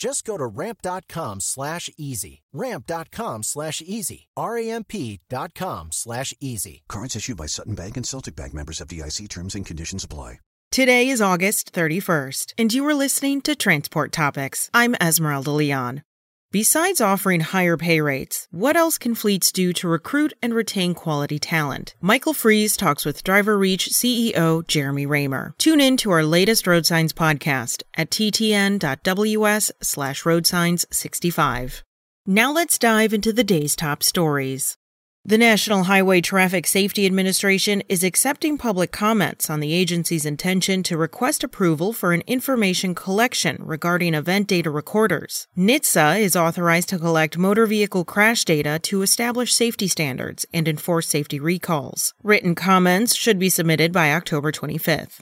Just go to ramp.com slash easy. Ramp.com slash easy. R-A-M-P dot com slash easy. Cards issued by Sutton Bank and Celtic Bank members FDIC terms and conditions apply. Today is August 31st, and you are listening to Transport Topics. I'm Esmeralda Leon. Besides offering higher pay rates, what else can fleets do to recruit and retain quality talent? Michael Freeze talks with DriverReach CEO Jeremy Reymer. Tune in to our latest Road Signs podcast at ttn.ws slash roadsigns65. Now let's dive into the day's top stories. The National Highway Traffic Safety Administration is accepting public comments on the agency's intention to request approval for an information collection regarding event data recorders. NHTSA is authorized to collect motor vehicle crash data to establish safety standards and enforce safety recalls. Written comments should be submitted by October 25th.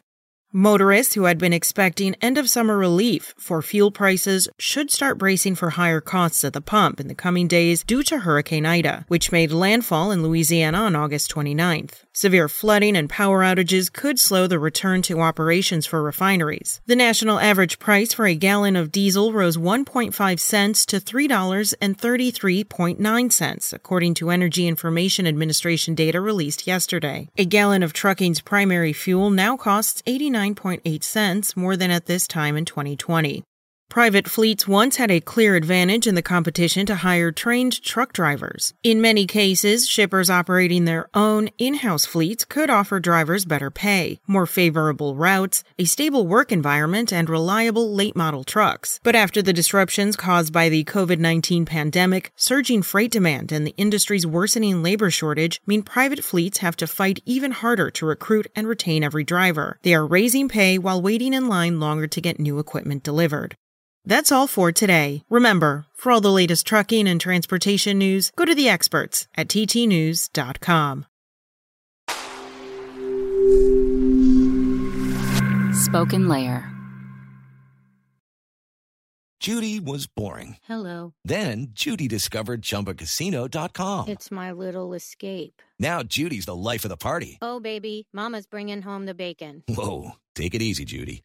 Motorists who had been expecting end of summer relief for fuel prices should start bracing for higher costs at the pump in the coming days due to Hurricane Ida, which made landfall in Louisiana on August 29th. Severe flooding and power outages could slow the return to operations for refineries. The national average price for a gallon of diesel rose 1.5 cents to $3.33.9 cents, according to Energy Information Administration data released yesterday. A gallon of trucking's primary fuel now costs 89 99.8 cents more than at this time in 2020. Private fleets once had a clear advantage in the competition to hire trained truck drivers. In many cases, shippers operating their own in-house fleets could offer drivers better pay, more favorable routes, a stable work environment, and reliable late model trucks. But after the disruptions caused by the COVID-19 pandemic, surging freight demand and the industry's worsening labor shortage mean private fleets have to fight even harder to recruit and retain every driver. They are raising pay while waiting in line longer to get new equipment delivered. That's all for today. Remember, for all the latest trucking and transportation news, go to the experts at ttnews.com. SpokenLayer. Judy was boring. Hello. Then Judy discovered ChumbaCasino.com. It's my little escape. Now Judy's the life of the party. Oh, baby, Mama's bringing home the bacon. Whoa, take it easy, Judy.